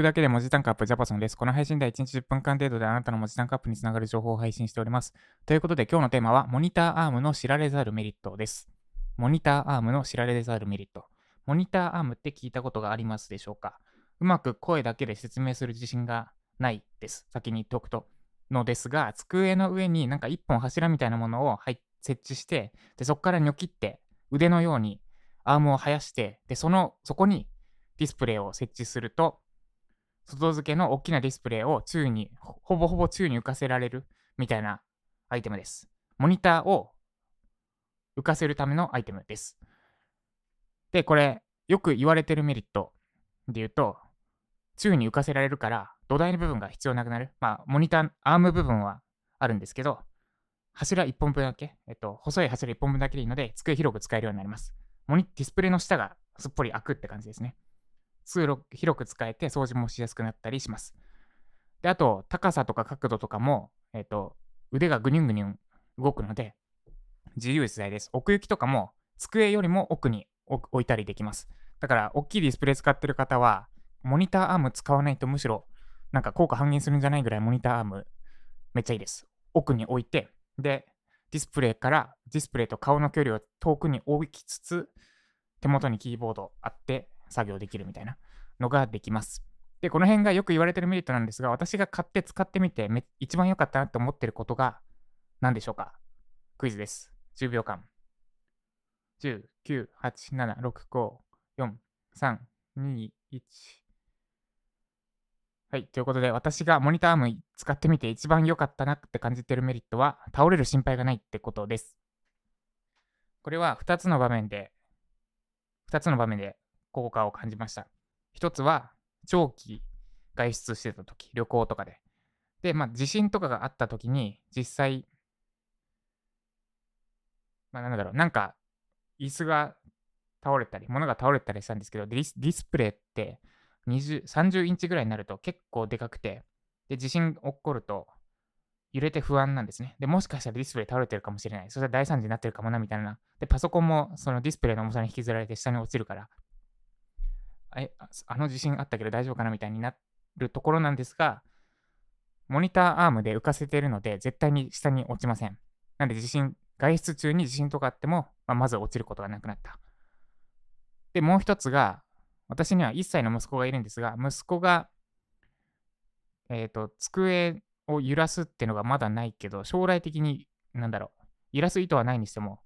くだけで文字単価アップジャパソンです。この配信では1日10分間程度であなたの文字単価アップにつながる情報を配信しております。ということで今日のテーマはモニターアームの知られざるメリットです。モニターアームの知られざるメリット。モニターアームって聞いたことがありますでしょうか？うまく声だけで説明する自信がないです。先に言っておくと。のですが、机の上になんか一本柱みたいなものを設置して、でそこからニョキって腕のようにアームを生やして、で、その、そこにディスプレイを設置すると、外付けの大きなディスプレイを宙に、ほぼほぼ宙に浮かせられるみたいなアイテムです。モニターを浮かせるためのアイテムです。で、これ、よく言われてるメリットで言うと、宙に浮かせられるから、土台の部分が必要なくなる。まあ、モニター、アーム部分はあるんですけど、柱1本分だけ、えっと、細い柱1本分だけでいいので、机広く使えるようになります。モニディスプレイの下がすっぽり開くって感じですね。通路広く使えて掃除もしやすくなったりします。で、あと、高さとか角度とかも、えっ、と、腕がぐにゅんぐにゅん動くので、自由自在です。奥行きとかも、机よりも奥に置いたりできます。だから、大きいディスプレイ使ってる方は、モニターアーム使わないとむしろ、なんか効果半減するんじゃないぐらいモニターアームめっちゃいいです。奥に置いて、で、ディスプレイからディスプレイと顔の距離を遠くに置きつつ、手元にキーボードあって作業できるみたいなのができます。で、この辺がよく言われてるメリットなんですが、私が買って使ってみてめ一番良かったなと思ってることが何でしょうか？クイズです。10秒間。10、9、8、7、6、5、4、3、2、1。はい。ということで、私がモニターアーム使ってみて一番良かったなって感じてるメリットは、倒れる心配がないってことです。これは2つの場面で、2つの場面で効果を感じました。1つは、長期外出してた時、旅行とかで。で、まあ、地震とかがあった時に、実際、まあ、なんだろう、なんか、椅子が倒れたり、物が倒れたりしたんですけど、ディスプレイって20、30インチぐらいになると結構でかくて、で、地震起こると揺れて不安なんですね。で、もしかしたらディスプレイ倒れてるかもしれない。それは大惨事になってるかもな、みたいな。で、パソコンもそのディスプレイの重さに引きずられて下に落ちるから、え、あの地震あったけど大丈夫かなみたいになるところなんですが、モニターアームで浮かせているので、絶対に下に落ちません。なんで地震、外出中に地震とかあっても、まあ、まず落ちることがなくなった。で、もう一つが、私には1歳の息子がいるんですが、息子が、えっ、ー、と、机を揺らすっていうのがまだないけど、将来的に、なんだろう、揺らす意図はないにしても、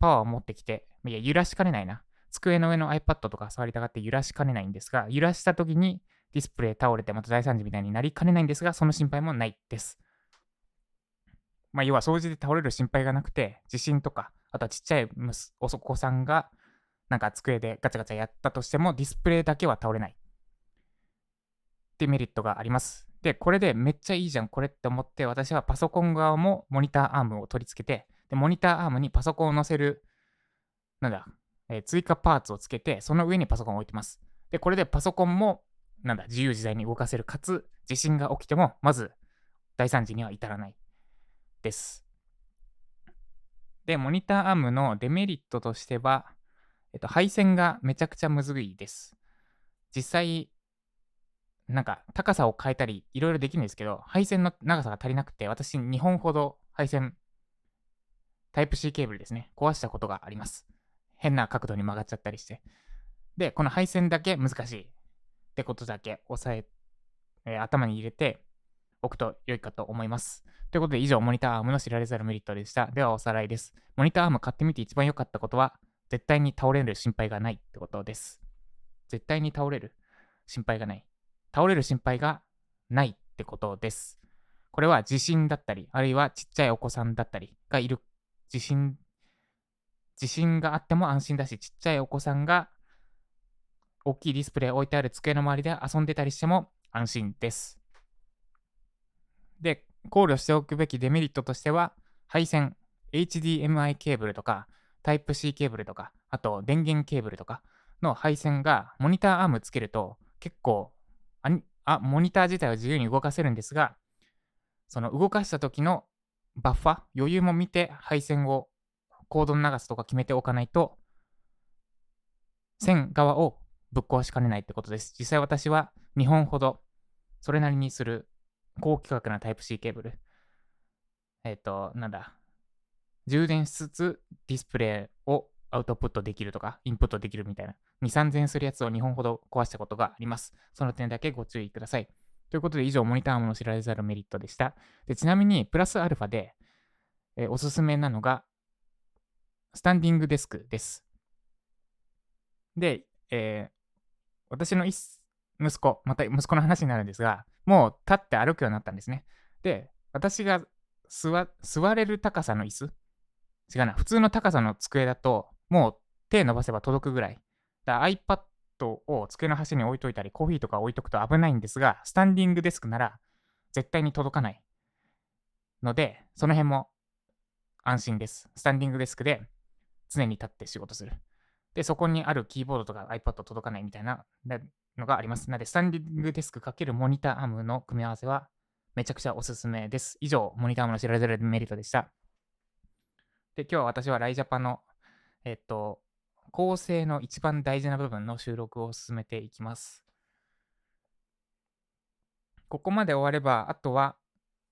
パワーを持ってきて、いや、揺らしかねないな。机の上の iPad とか触りたがって揺らしかねないんですが、揺らした時にディスプレイ倒れてまた大惨事みたいになりかねないんですが、その心配もないです。まあ、要は掃除で倒れる心配がなくて、地震とか、あとはちっちゃいお子さんが、なんか机でガチャガチャやったとしても、ディスプレイだけは倒れない。ってメリットがあります。で、これでめっちゃいいじゃん、これって思って、私はパソコン側もモニターアームを取り付けて、で、モニターアームにパソコンを載せる、なんだ、え、追加パーツをつけて、その上にパソコンを置いてます。で、これでパソコンも、なんだ、自由自在に動かせる。かつ、地震が起きても、まず、大惨事には至らない。です。で、モニターアームのデメリットとしては、えっと、配線がめちゃくちゃむずいです。実際、なんか高さを変えたり、いろいろできるんですけど、配線の長さが足りなくて、私2本ほど配線、タイプ C ケーブルですね、壊したことがあります。変な角度に曲がっちゃったりして。で、この配線だけ難しいってことだけ押さえ、えー、頭に入れておくと良いかと思います。ということで以上、モニターアームの知られざるメリットでした。ではおさらいです。モニターアーム買ってみて一番良かったことは、絶対に倒れる心配がないってことです。絶対に倒れる心配がない。倒れる心配がないってことです。これは地震だったり、あるいはちっちゃいお子さんだったりがいる地震地震があっても安心だし、ちっちゃいお子さんが大きいディスプレイ置いてある机の周りで遊んでたりしても安心です。で、考慮しておくべきデメリットとしては、配線、HDMI ケーブルとか、Type-C ケーブルとか、あと電源ケーブルとかの配線がモニターアームつけると結構あ、モニター自体は自由に動かせるんですが、その動かした時のバッファ、余裕も見て配線をコードの長さとか決めておかないと、線側をぶっ壊しかねないってことです。実際私は2本ほど、それなりにする高規格なタイプ C ケーブル。えっ、ー、と、なんだ。充電しつつディスプレイをアウトプットできるとか、インプットできるみたいな、2、3000するやつを2本ほど壊したことがあります。その点だけご注意ください。ということで、以上、モニターアームの知られざるメリットでした。でちなみに、プラスアルファで、えー、おすすめなのが、スタンディングデスクです。で、えー、私の息子、また息子の話になるんですが、もう立って歩くようになったんですね。で、私が座座れる高さの椅子違うな、普通の高さの机だと、もう手伸ばせば届くぐらい。だ iPad を机の端に置いといたり、コーヒーとか置いとくと危ないんですが、スタンディングデスクなら絶対に届かないので、その辺も安心です。スタンディングデスクで常に立って仕事する。で、そこにあるキーボードとか iPad 届かないみたいなのがあります。なので、スタンディングデスク×モニターアームの組み合わせはめちゃくちゃおすすめです。以上、モニターアームの知られざるメリットでした。で、今日は私はライジャパの、えっと、構成の一番大事な部分の収録を進めていきます。ここまで終われば、あとは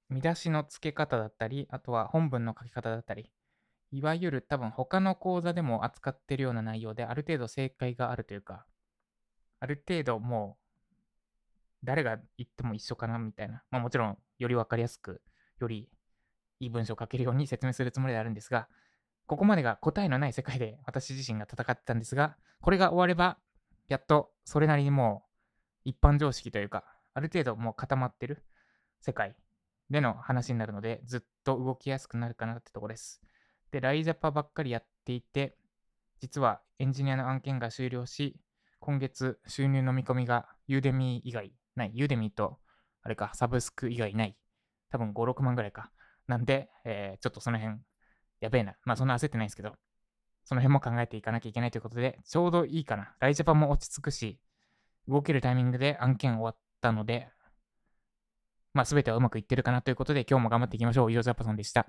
見出しの付け方だったり、あとは本文の書き方だったり、いわゆる多分他の講座でも扱ってるような内容で、ある程度正解があるというか、ある程度もう、誰が言っても一緒かなみたいな。まあもちろん、より分かりやすく、よりいい文章を書けるように説明するつもりであるんですが、ここまでが答えのない世界で私自身が戦ってたんですが、これが終われば、やっとそれなりにもう一般常識というか、ある程度もう固まってる世界での話になるので、ずっと動きやすくなるかなってとこです。で、ライジャパばっかりやっていて、実はエンジニアの案件が終了し、今月収入の見込みがユーデミー以外ない。ユーデミーと、あれか、サブスク以外ない。多分5、6万ぐらいか。なんで、えー、ちょっとその辺、やべえな。まあそんな焦ってないですけど、その辺も考えていかなきゃいけないということで、ちょうどいいかな。ライジャパも落ち着くし、動けるタイミングで案件終わったので、まあ全てはうまくいってるかなということで、今日も頑張っていきましょう。以上、ジャパソンでした。